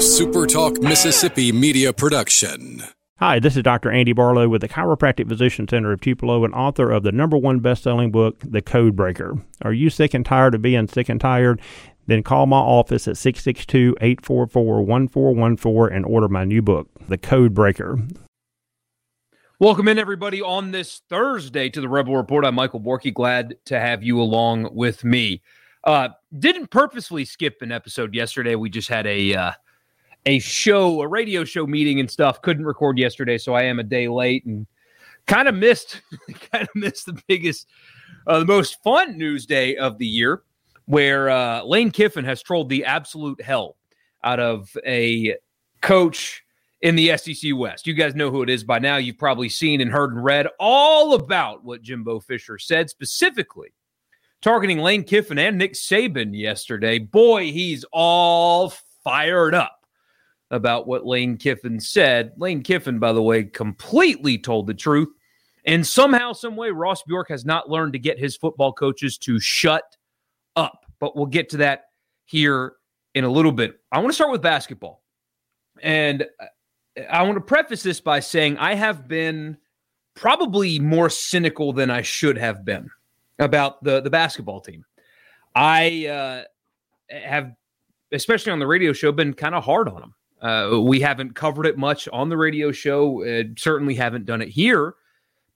SuperTalk Mississippi media production. Hi, this is Dr. Andy Barlow with the Chiropractic Physician Center of Tupelo and author of the number one best-selling book, The Code Breaker. Are you sick and tired of being sick and tired? Then call my office at 662-844-1414 and order my new book, The Code Breaker. Welcome in, everybody, on this Thursday to the Rebel Report. I'm Michael Borky. Glad to have you along with me. Uh, didn't purposely skip an episode yesterday. We just had a uh, a show, a radio show meeting and stuff. Couldn't record yesterday, so I am a day late and kind of missed kind of missed the biggest, uh, the most fun news day of the year, where uh, Lane Kiffin has trolled the absolute hell out of a coach in the SEC West. You guys know who it is by now. You've probably seen and heard and read all about what Jimbo Fisher said, specifically targeting Lane Kiffin and Nick Saban yesterday. Boy, he's all fired up about what Lane Kiffin said. Lane Kiffin, by the way, completely told the truth. And somehow, some way, Ross Bjork has not learned to get his football coaches to shut up. But we'll get to that here in a little bit. I want to start with basketball. And I want to preface this by saying I have been probably more cynical than I should have been about the the basketball team. I uh, have, especially on the radio show, been kind of hard on them. Uh, we haven't covered it much on the radio show. Uh, certainly haven't done it here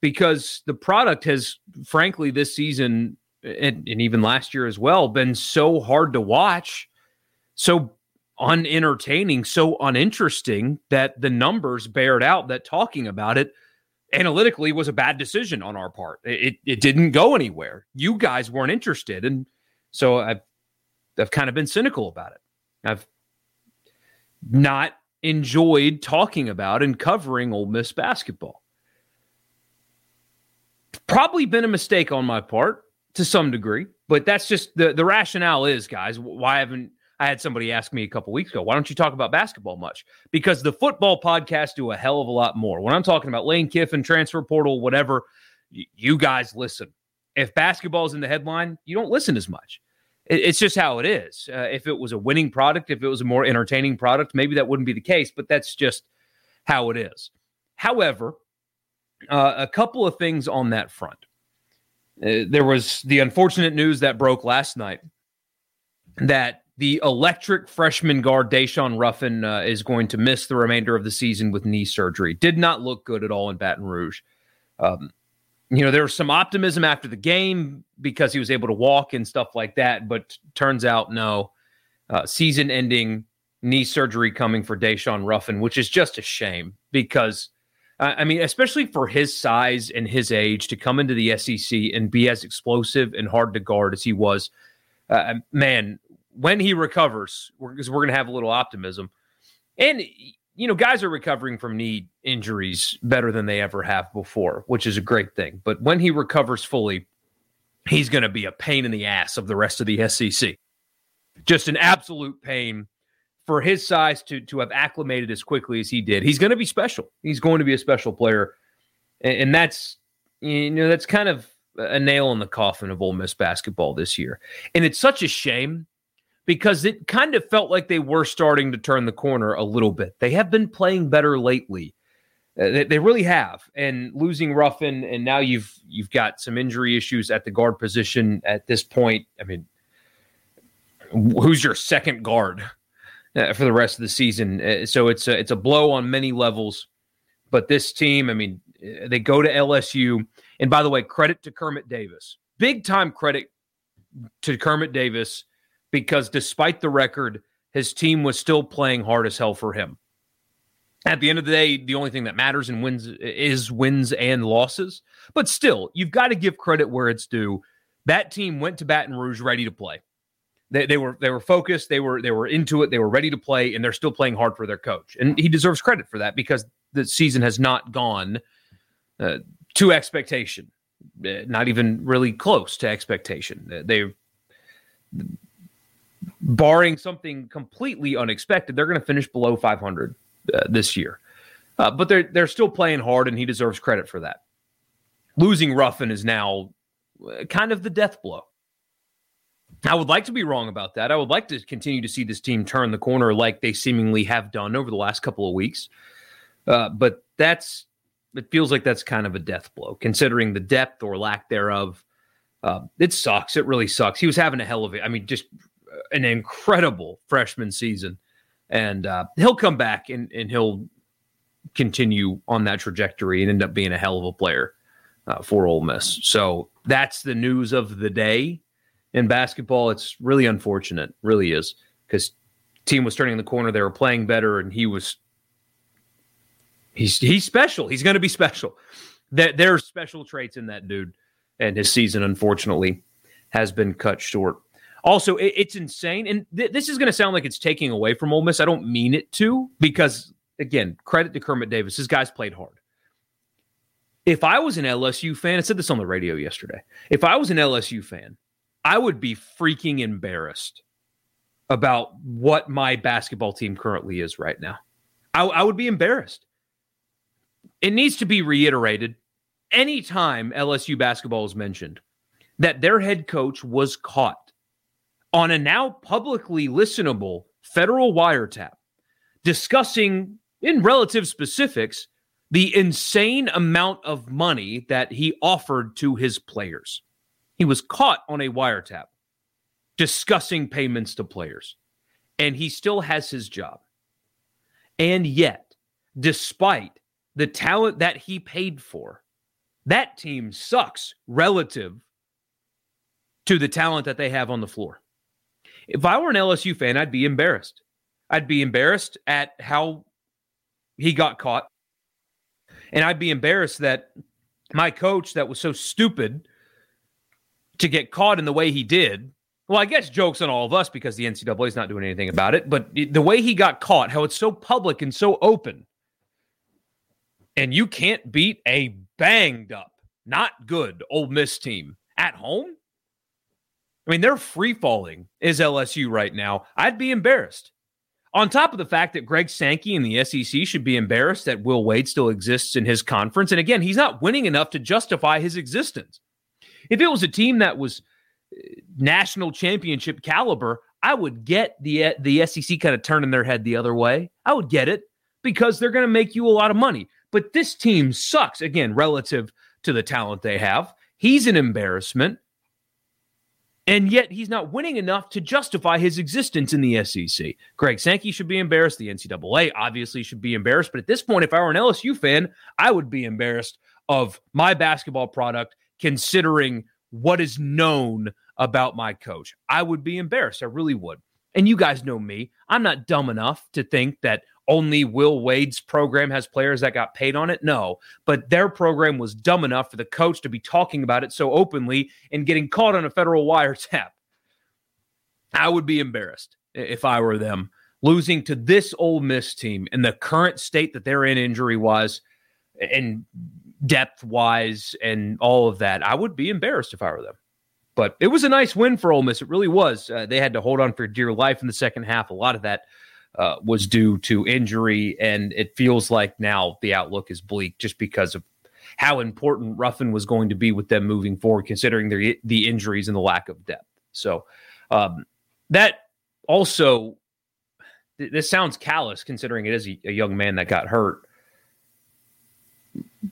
because the product has, frankly, this season and, and even last year as well, been so hard to watch, so unentertaining, so uninteresting that the numbers bared out that talking about it analytically was a bad decision on our part. It, it didn't go anywhere. You guys weren't interested. And so I've, I've kind of been cynical about it. I've not enjoyed talking about and covering Ole Miss basketball. Probably been a mistake on my part to some degree, but that's just the, the rationale is, guys, why haven't I had somebody ask me a couple weeks ago, why don't you talk about basketball much? Because the football podcasts do a hell of a lot more. When I'm talking about Lane Kiffin, transfer portal, whatever, you guys listen. If basketball is in the headline, you don't listen as much. It, it's just how it is. Uh, if it was a winning product, if it was a more entertaining product, maybe that wouldn't be the case, but that's just how it is. However, uh, a couple of things on that front. Uh, there was the unfortunate news that broke last night that the electric freshman guard Daeshun Ruffin uh, is going to miss the remainder of the season with knee surgery. Did not look good at all in Baton Rouge. Um, you know, there was some optimism after the game because he was able to walk and stuff like that, but turns out no. Uh, season ending knee surgery coming for Daeshun Ruffin, which is just a shame because, uh, I mean, especially for his size and his age to come into the SEC and be as explosive and hard to guard as he was. Uh, man, when he recovers, because we're, we're going to have a little optimism. And, you know, guys are recovering from knee injuries better than they ever have before, which is a great thing. But when he recovers fully, he's going to be a pain in the ass of the rest of the SEC. Just an absolute pain for his size to to have acclimated as quickly as he did. He's going to be special. He's going to be a special player, and, and that's you know that's kind of a nail in the coffin of Ole Miss basketball this year. And it's such a shame because it kind of felt like they were starting to turn the corner a little bit. They have been playing better lately. Uh, they, they, really have. And losing Ruffin, and now you've you've got some injury issues at the guard position at this point. I mean, who's your second guard uh, for the rest of the season? Uh, so it's a, it's a blow on many levels. But this team, I mean, they go to LSU. And by the way, credit to Kermit Davis. Big time credit to Kermit Davis because despite the record, his team was still playing hard as hell for him. At the end of the day, the only thing that matters in wins is wins and losses. But still, you've got to give credit where it's due. That team went to Baton Rouge ready to play. They, they were they were focused. They were they were into it. They were ready to play, and they're still playing hard for their coach. And he deserves credit for that because the season has not gone uh, to expectation, uh, not even really close to expectation. They barring something completely unexpected, they're going to finish below 500 uh, this year. Uh, but they're they're still playing hard, and he deserves credit for that. Losing Ruffin is now uh, kind of the death blow. I would like to be wrong about that. I would like to continue to see this team turn the corner like they seemingly have done over the last couple of weeks. Uh, but that's it feels like that's kind of a death blow considering the depth or lack thereof. Uh, it sucks. It really sucks. He was having a hell of it. I mean, just an incredible freshman season, and uh, he'll come back and and he'll continue on that trajectory and end up being a hell of a player uh, for Ole Miss. So that's the news of the day in basketball. It's really unfortunate, really is, because team was turning the corner. They were playing better, and he was he's he's special. He's going to be special. That there are special traits in that dude, and his season unfortunately has been cut short. Also, it, it's insane, and th- this is going to sound like it's taking away from Ole Miss. I don't mean it to, because again, credit to Kermit Davis. His guys played hard. If I was an LSU fan, I said this on the radio yesterday. If I was an LSU fan, I would be freaking embarrassed about what my basketball team currently is right now. I, I would be embarrassed. It needs to be reiterated anytime LSU basketball is mentioned that their head coach was caught on a now publicly listenable federal wiretap discussing in relative specifics the insane amount of money that he offered to his players. He was caught on a wiretap discussing payments to players, and he still has his job. And yet, despite the talent that he paid for, that team sucks relative to the talent that they have on the floor. If I were an LSU fan, I'd be embarrassed. I'd be embarrassed at how he got caught. And I'd be embarrassed that my coach, that was so stupid to get caught in the way he did. Well, I guess jokes on all of us because the NCAA is not doing anything about it. But the way he got caught, how it's so public and so open, and you can't beat a banged up, not good Ole Miss team at home. I mean, they're free falling is LSU right now. I'd be embarrassed. On top of the fact that Greg Sankey and the SEC should be embarrassed that Will Wade still exists in his conference. And again, he's not winning enough to justify his existence. If it was a team that was uh, national championship caliber, I would get the the SEC kind of turning their head the other way. I would get it because they're going to make you a lot of money. But this team sucks again relative to the talent they have. He's an embarrassment. And yet he's not winning enough to justify his existence in the SEC. Greg Sankey should be embarrassed. The NCAA obviously should be embarrassed. But at this point, if I were an LSU fan, I would be embarrassed of my basketball product considering what is known about my coach. I would be embarrassed. I really would. And you guys know me. I'm not dumb enough to think that only Will Wade's program has players that got paid on it? No, but their program was dumb enough for the coach to be talking about it so openly and getting caught on a federal wiretap. I would be embarrassed if I were them losing to this Ole Miss team in the current state that they're in injury wise and depth wise and all of that. I would be embarrassed if I were them. But it was a nice win for Ole Miss. It really was. Uh, they had to hold on for dear life in the second half. A lot of that uh, was due to injury, and it feels like now the outlook is bleak just because of how important Ruffin was going to be with them moving forward, considering the the injuries and the lack of depth. So um, that also th- this sounds callous, considering it is a, a young man that got hurt.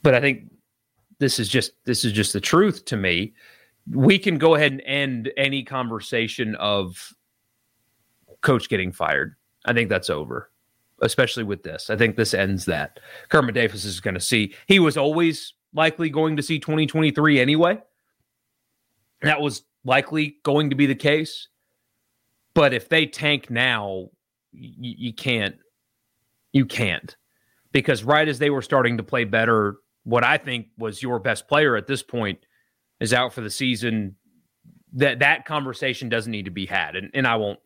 But I think this is just this is just the truth to me. We can go ahead and end any conversation of coach getting fired I think that's over, especially with this. I think this ends that. Kermit Davis is going to see, he was always likely going to see 2023 anyway. That was likely going to be the case. But if they tank now, y- you can't. You can't. Because right as they were starting to play better, what I think was your best player at this point is out for the season. That that conversation doesn't need to be had. And and I won't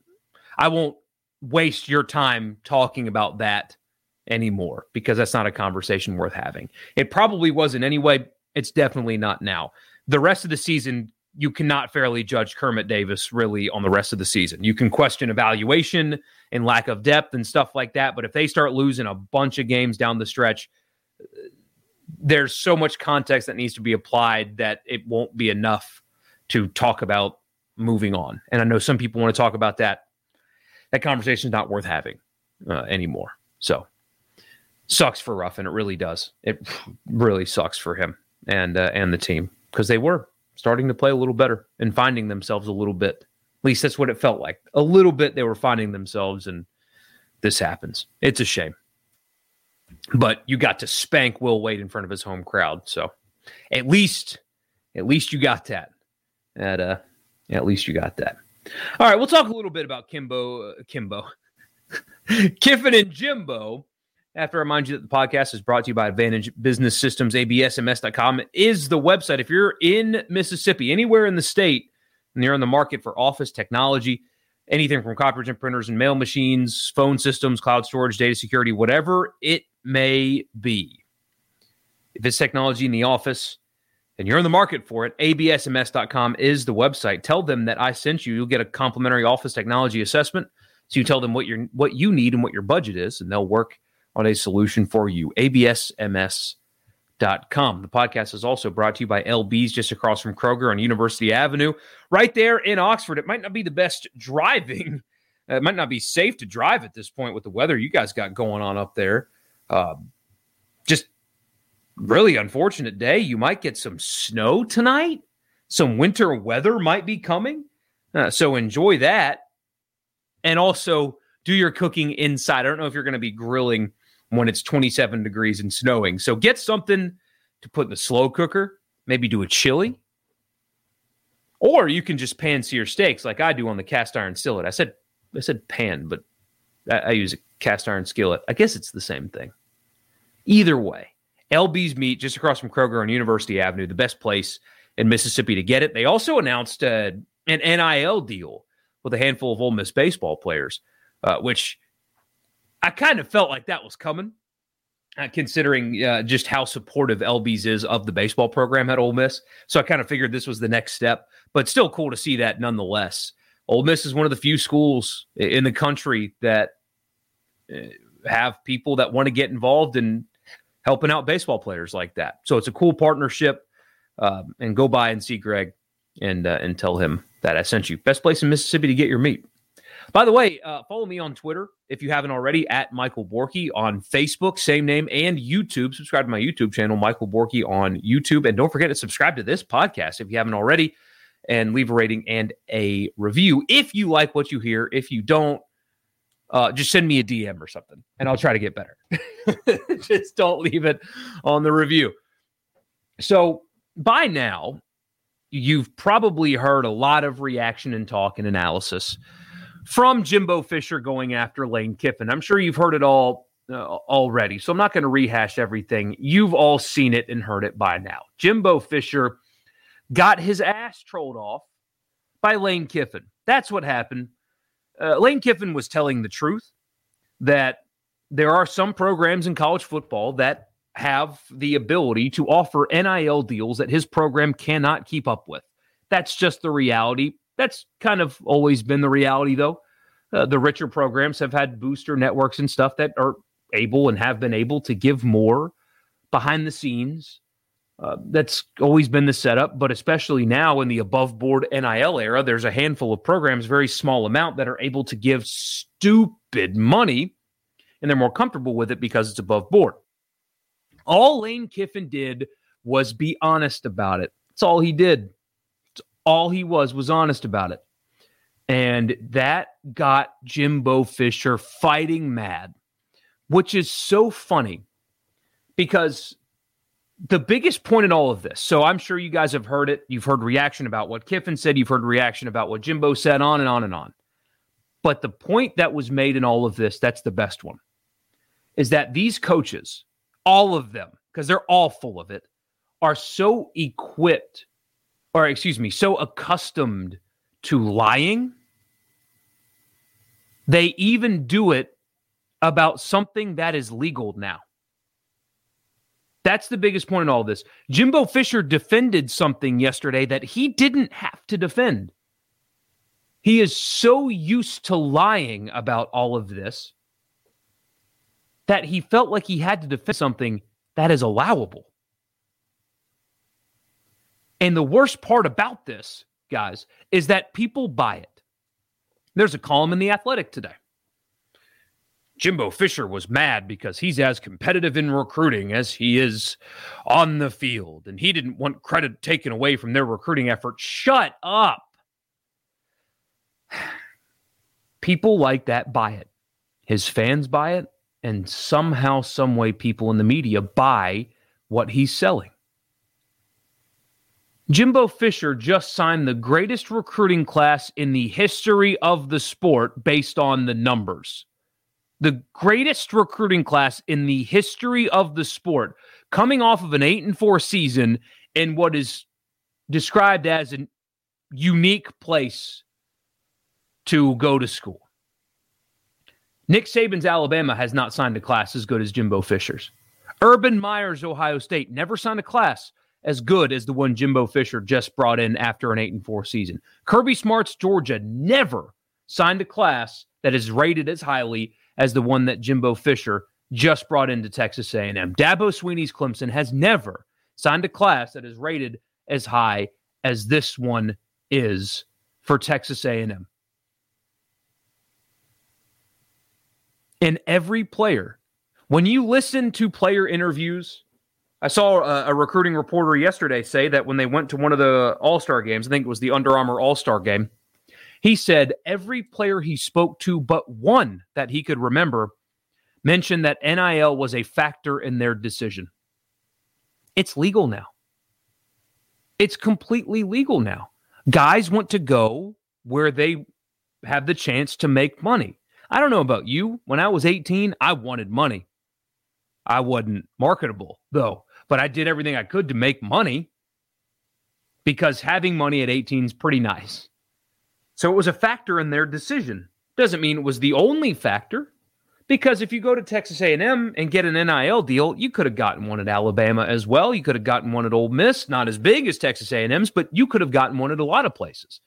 I won't waste your time talking about that anymore because that's not a conversation worth having. It probably wasn't anyway. It's definitely not now. The rest of the season, you cannot fairly judge Kermit Davis really on the rest of the season. You can question evaluation and lack of depth and stuff like that. But if they start losing a bunch of games down the stretch, there's so much context that needs to be applied that it won't be enough to talk about moving on. And I know some people want to talk about that. That conversation is not worth having uh, anymore. So sucks for Ruffin. It really does. It really sucks for him and uh, and the team because they were starting to play a little better and finding themselves a little bit. At least that's what it felt like. A little bit they were finding themselves, and this happens. It's a shame. But you got to spank Will Wade in front of his home crowd, so at least, at least you got that. At uh, at least you got that. All right, we'll talk a little bit about Kimbo, uh, Kimbo, Kiffin and Jimbo after I remind you that the podcast is brought to you by Advantage Business Systems, absms.com is the website. If you're in Mississippi, anywhere in the state, and you're in the market for office technology, anything from copiers and printers and mail machines, phone systems, cloud storage, data security, whatever it may be. If it's technology in the office and you're in the market for it, absms.com is the website. Tell them that I sent you. You'll get a complimentary office technology assessment. So you tell them what you what you need and what your budget is, and they'll work on a solution for you. ABSMS.com. The podcast is also brought to you by LB's just across from Kroger on University Avenue, right there in Oxford. It might not be the best driving. It might not be safe to drive at this point with the weather you guys got going on up there. Uh, just really unfortunate day. You might get some snow tonight. Some winter weather might be coming. Uh, so enjoy that. And also do your cooking inside. I don't know if you're going to be grilling when it's 27 degrees and snowing. So get something to put in the slow cooker, maybe do a chili. Or you can just pan sear steaks like I do on the cast iron skillet. I said I said pan, but I, I use a cast iron skillet. I guess it's the same thing. Either way, LB's Meat just across from Kroger on University Avenue, the best place in Mississippi to get it. They also announced uh, an NIL deal with a handful of Ole Miss baseball players, uh, which I kind of felt like that was coming, uh, considering uh, just how supportive LB's is of the baseball program at Ole Miss. So I kind of figured this was the next step, but still cool to see that nonetheless. Ole Miss is one of the few schools in the country that uh, have people that want to get involved in helping out baseball players like that. So it's a cool partnership. Um, and go by and see Greg and uh, and tell him that I sent you. Best place in Mississippi to get your meat. By the way, uh, follow me on Twitter if you haven't already at Michael Borky on Facebook, same name, and YouTube. Subscribe to my YouTube channel, Michael Borky on YouTube. And don't forget to subscribe to this podcast if you haven't already and leave a rating and a review if you like what you hear. If you don't, uh, just send me a DM or something and I'll try to get better. just don't leave it on the review. So by now, you've probably heard a lot of reaction and talk and analysis from Jimbo Fisher going after Lane Kiffin. I'm sure you've heard it all uh, already, so I'm not going to rehash everything. You've all seen it and heard it by now. Jimbo Fisher got his ass trolled off by Lane Kiffin. That's what happened. Uh, Lane Kiffin was telling the truth that there are some programs in college football that have the ability to offer NIL deals that his program cannot keep up with. That's just the reality. That's kind of always been the reality, though. Uh, the richer programs have had booster networks and stuff that are able and have been able to give more behind the scenes. Uh, that's always been the setup, but especially now in the above board NIL era, there's a handful of programs, very small amount, that are able to give stupid money and they're more comfortable with it because it's above board. All Lane Kiffin did was be honest about it. That's all he did all he was was honest about it. And that got Jimbo Fisher fighting mad, which is so funny because the biggest point in all of this. So I'm sure you guys have heard it. You've heard reaction about what Kiffin said. You've heard reaction about what Jimbo said, on and on and on. But the point that was made in all of this, that's the best one, is that these coaches, all of them, because they're all full of it, are so equipped or excuse me, so accustomed to lying, they even do it about something that is legal now. That's the biggest point in all this. Jimbo Fisher defended something yesterday that he didn't have to defend. He is so used to lying about all of this that he felt like he had to defend something that is allowable. And the worst part about this guys, is that people buy it. There's a column in The Athletic today. Jimbo Fisher was mad because he's as competitive in recruiting as he is on the field, and he didn't want credit taken away from their recruiting effort. Shut up. People like that buy it. His fans buy it, and somehow, some way, people in the media buy what he's selling. Jimbo Fisher just signed the greatest recruiting class in the history of the sport based on the numbers. The greatest recruiting class in the history of the sport, coming off of an 8 and 4 season in what is described as a unique place to go to school. Nick Saban's Alabama has not signed a class as good as Jimbo Fisher's. Urban Meyer's Ohio State never signed a class as good as the one Jimbo Fisher just brought in after an 8 and 4 season. Kirby Smart's Georgia never signed a class that is rated as highly as the one that Jimbo Fisher just brought into Texas A&M. Dabo Swinney's Clemson has never signed a class that is rated as high as this one is for Texas A&M. And every player, when you listen to player interviews I saw a, a, recruiting reporter yesterday say that when they went to one of the All Star games, I think it was the Under Armour All Star game, he said every player he spoke to, but one that he could remember, mentioned that NIL was a factor in their decision. It's legal now. It's completely legal now. Guys want to go where they have the chance to make money. I don't know about you. When I was 18, I wanted money. I wasn't marketable, though but I did everything I could to make money because having money at 18 is pretty nice. So it was a factor in their decision. Doesn't mean it was the only factor because if you go to Texas A&M and get an NIL deal, you could have gotten one at Alabama as well. You could have gotten one at Ole Miss, not as big as Texas A&M's, but you could have gotten one at a lot of places.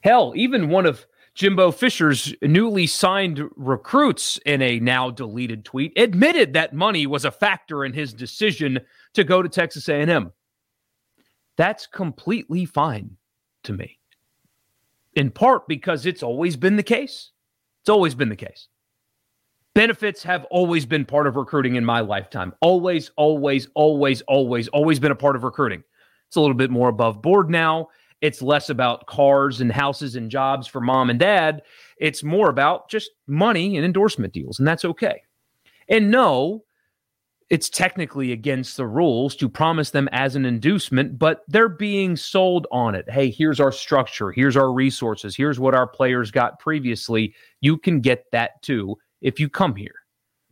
Hell, even one of Jimbo Fisher's newly signed recruits in a now deleted tweet admitted that money was a factor in his decision to go to Texas A&M. That's completely fine to me. In part because it's always been the case. It's always been the case. Benefits have always been part of recruiting in my lifetime. Always, always, always, always, always been a part of recruiting. It's a little bit more above board now it's less about cars and houses and jobs for mom and dad. It's more about just money and endorsement deals, and that's okay. And no, it's technically against the rules to promise them as an inducement, but they're being sold on it. Hey, here's our structure, here's our resources, here's what our players got previously. You can get that too if you come here.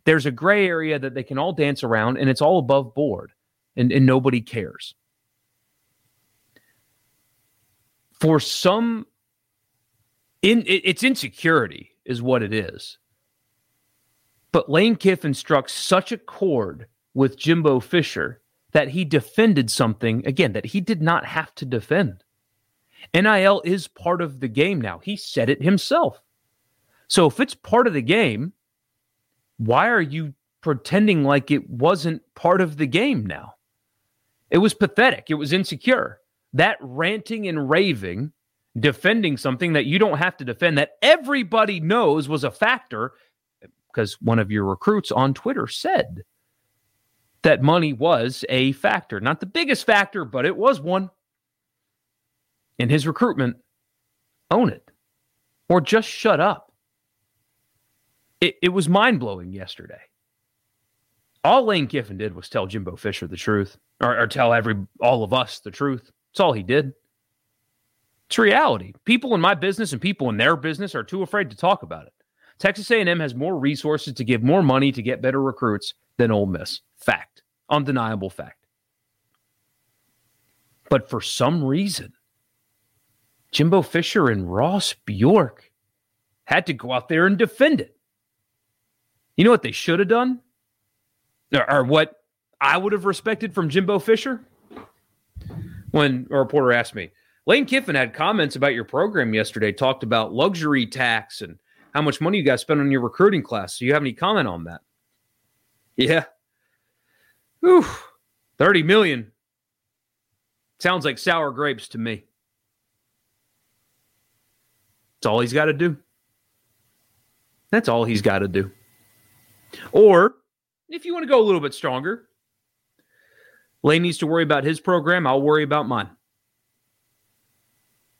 There's a gray area that they can all dance around, and it's all above board, and, and nobody cares. for some in it, it's insecurity is what it is. But Lane Kiffin struck such a chord with Jimbo Fisher that he defended something again that he did not have to defend. NIL is part of the game now. He said it himself. So if it's part of the game, why are you pretending like it wasn't part of the game now? It was pathetic. It was insecure that ranting and raving, defending something that you don't have to defend, that everybody knows was a factor, because one of your recruits on Twitter said that money was a factor. Not the biggest factor, but it was one in his recruitment. Own it or just shut up. It, it was mind blowing yesterday. All Lane Kiffin did was tell Jimbo Fisher the truth, or, or tell every all of us the truth. That's all he did. It's reality. People in my business and people in their business are too afraid to talk about it. Texas A&M has more resources to give more money to get better recruits than Ole Miss. Fact. Undeniable fact. But for some reason, Jimbo Fisher and Ross Bjork had to go out there and defend it. You know what they should have done? Or, or what I would have respected from Jimbo Fisher? when a reporter asked me, Lane Kiffin had comments about your program yesterday, talked about luxury tax and how much money you guys spend on your recruiting class. Do you have any comment on that? Yeah. Whew. 30 million. Sounds like sour grapes to me. That's all he's got to do. That's all he's got to do. Or if you want to go a little bit stronger, Lane needs to worry about his program. I'll worry about mine.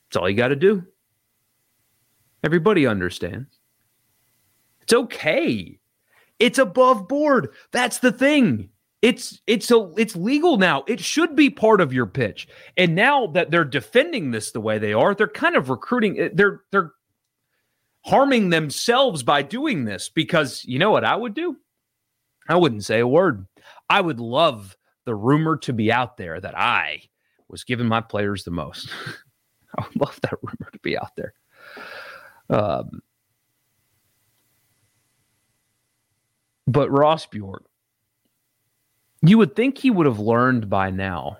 That's all you got to do. Everybody understands. It's okay. It's above board. That's the thing. It's it's a it's legal now. It should be part of your pitch. And now that they're defending this the way they are, they're kind of recruiting eh, they're they're harming themselves by doing this because you know what I would do? I wouldn't say a word. I would love the rumor to be out there that I was giving my players the most. I would love that rumor to be out there. Um, but Ross Bjork, you would think he would have learned by now.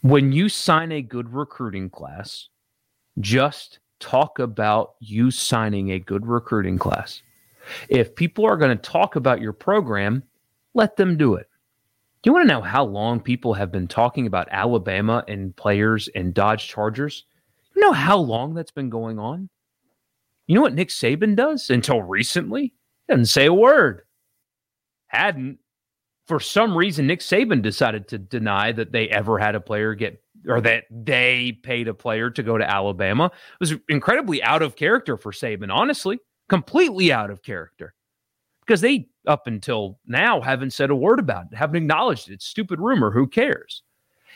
When you sign a good recruiting class, just talk about you signing a good recruiting class. If people are going to talk about your program, let them do it. You want to know how long people have been talking about Alabama and players and Dodge Chargers? You know how long that's been going on? You know what Nick Saban does until recently? Doesn't say a word. Hadn't. For some reason, Nick Saban decided to deny that they ever had a player get or that they paid a player to go to Alabama. It was incredibly out of character for Saban, honestly, completely out of character because they, up until now, haven't said a word about it, haven't acknowledged it. It's stupid rumor. Who cares?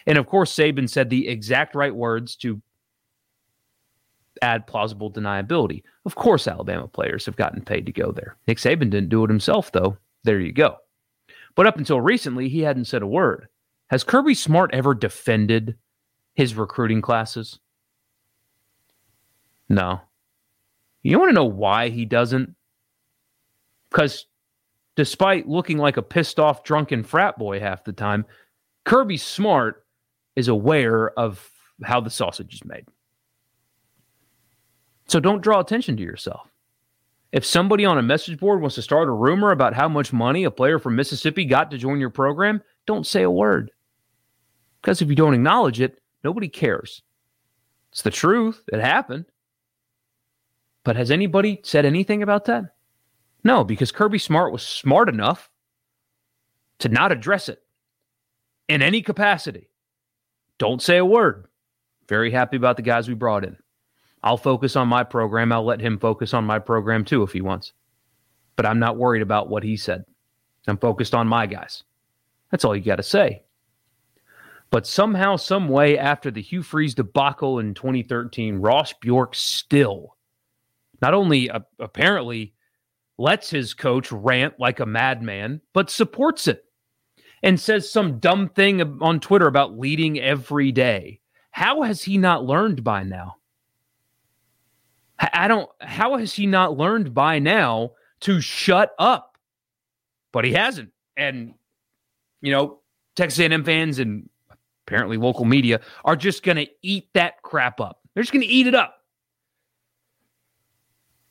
And of course, Saban said the exact right words to add plausible deniability. Of course, Alabama players have gotten paid to go there. Nick Saban didn't do it himself, though. There you go. But up until recently, he hadn't said a word. Has Kirby Smart ever defended his recruiting classes? No. You want to know why he doesn't? Because despite looking like a pissed off drunken frat boy half the time, Kirby Smart is aware of how the sausage is made. So don't draw attention to yourself. If somebody on a message board wants to start a rumor about how much money a player from Mississippi got to join your program, don't say a word. Because if you don't acknowledge it, nobody cares. It's the truth. It happened. But has anybody said anything about that? No, because Kirby Smart was smart enough to not address it in any capacity. Don't say a word. Very happy about the guys we brought in. I'll focus on my program. I'll let him focus on my program too if he wants. But I'm not worried about what he said. I'm focused on my guys. That's all you got to say. But somehow, some way, after the Hugh Freeze debacle in 2013, Ross Bjork still not only uh, apparently lets his coach rant like a madman, but supports it and says some dumb thing on Twitter about leading every day. How has he not learned by now? I don't. How has he not learned by now to shut up? But he hasn't. And you know, Texas A&M fans and apparently local media are just going to eat that crap up. They're just going to eat it up.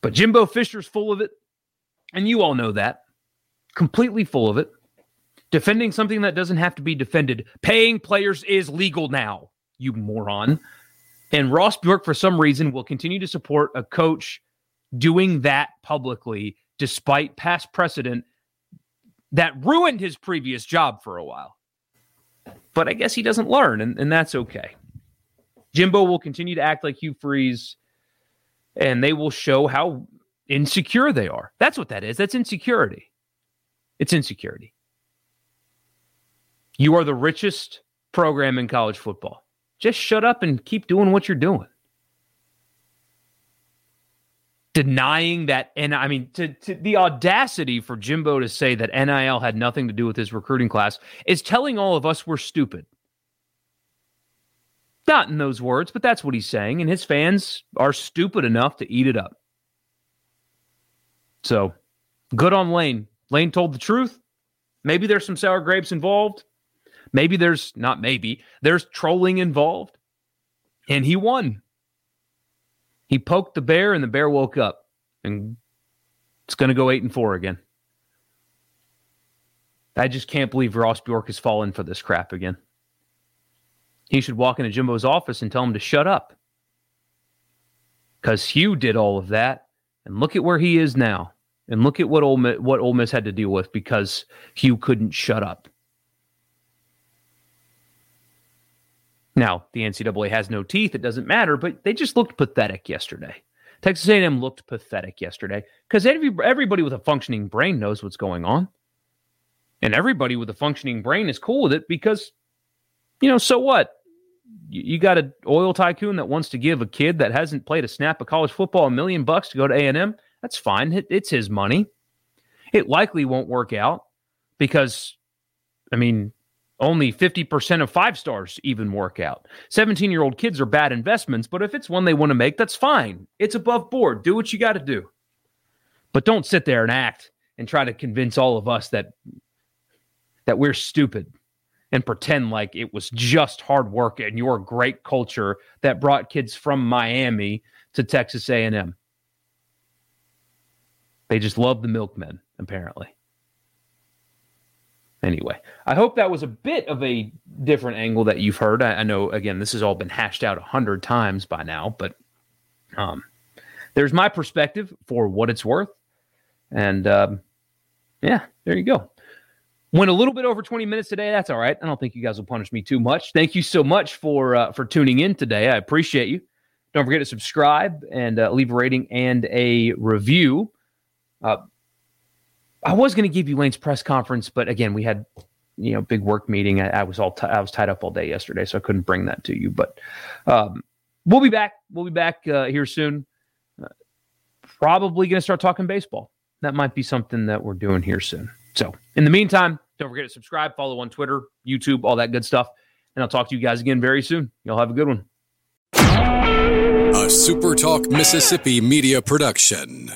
But Jimbo Fisher's full of it, and you all know that. Completely full of it. Defending something that doesn't have to be defended. Paying players is legal now, you moron. And Ross Bjork, for some reason, will continue to support a coach doing that publicly, despite past precedent that ruined his previous job for a while. But I guess he doesn't learn, and, and that's okay. Jimbo will continue to act like Hugh Freeze, and they will show how insecure they are. That's what that is. That's insecurity. It's insecurity. You are the richest program in college football. Just shut up and keep doing what you're doing. Denying that, and I mean, to, to, the audacity for Jimbo to say that NIL had nothing to do with his recruiting class is telling all of us we're stupid. Not in those words, but that's what he's saying. And his fans are stupid enough to eat it up. So good on Lane. Lane told the truth. Maybe there's some sour grapes involved. Maybe there's not maybe, there's trolling involved. And he won. He poked the bear and the bear woke up. And it's going to go 8 and 4 again. I just can't believe Ross Bjork has fallen for this crap again. he should walk into Jimbo's office and tell him to shut up. Because Hugh did all of that, and look at where he is now, and look at what Miss, what Ole Miss had to deal with because Hugh couldn't shut up. Now the NCAA has no teeth; it doesn't matter. But they just looked pathetic yesterday. Texas A&M looked pathetic yesterday because every, everybody with a functioning brain knows what's going on. And everybody with a functioning brain is cool with it because, you know, so what? You, you got an oil tycoon that wants to give a kid that hasn't played a snap of college football a million bucks to go to A&M. That's fine. It, it's his money. It likely won't work out because, I mean, only 50% of five stars even work out. 17 year old kids are bad investments, but if it's one they want to make, that's fine. It's above board. Do what you got to do. But don't sit there and act and try to convince all of us that that we're stupid and pretend like it was just hard work and your great culture that brought kids from Miami to Texas A&M. They just love the milkmen apparently. Anyway, I hope that was a bit of a different angle that you've heard. I, I know, again, this has all been hashed out a hundred times by now, but um, there's my perspective for what it's worth. And um, yeah, there you go. Went a little bit over 20 minutes today. That's all right. I don't think you guys will punish me too much. Thank you so much for uh, for tuning in today. I appreciate you. Don't forget to subscribe and uh, leave a rating and a review. Uh, I was going to give you Lane's press conference, but again, we had you know big work meeting. I, I was all t- I was tied up all day yesterday, so I couldn't bring that to you. But um, we'll be back. We'll be back uh, here soon. Uh, probably going to start talking baseball. That might be something that we're doing here soon. So in the meantime, don't forget to subscribe, follow on Twitter, YouTube, all that good stuff. And I'll talk to you guys again very soon. Y'all have a good one. A Super Talk Mississippi media production.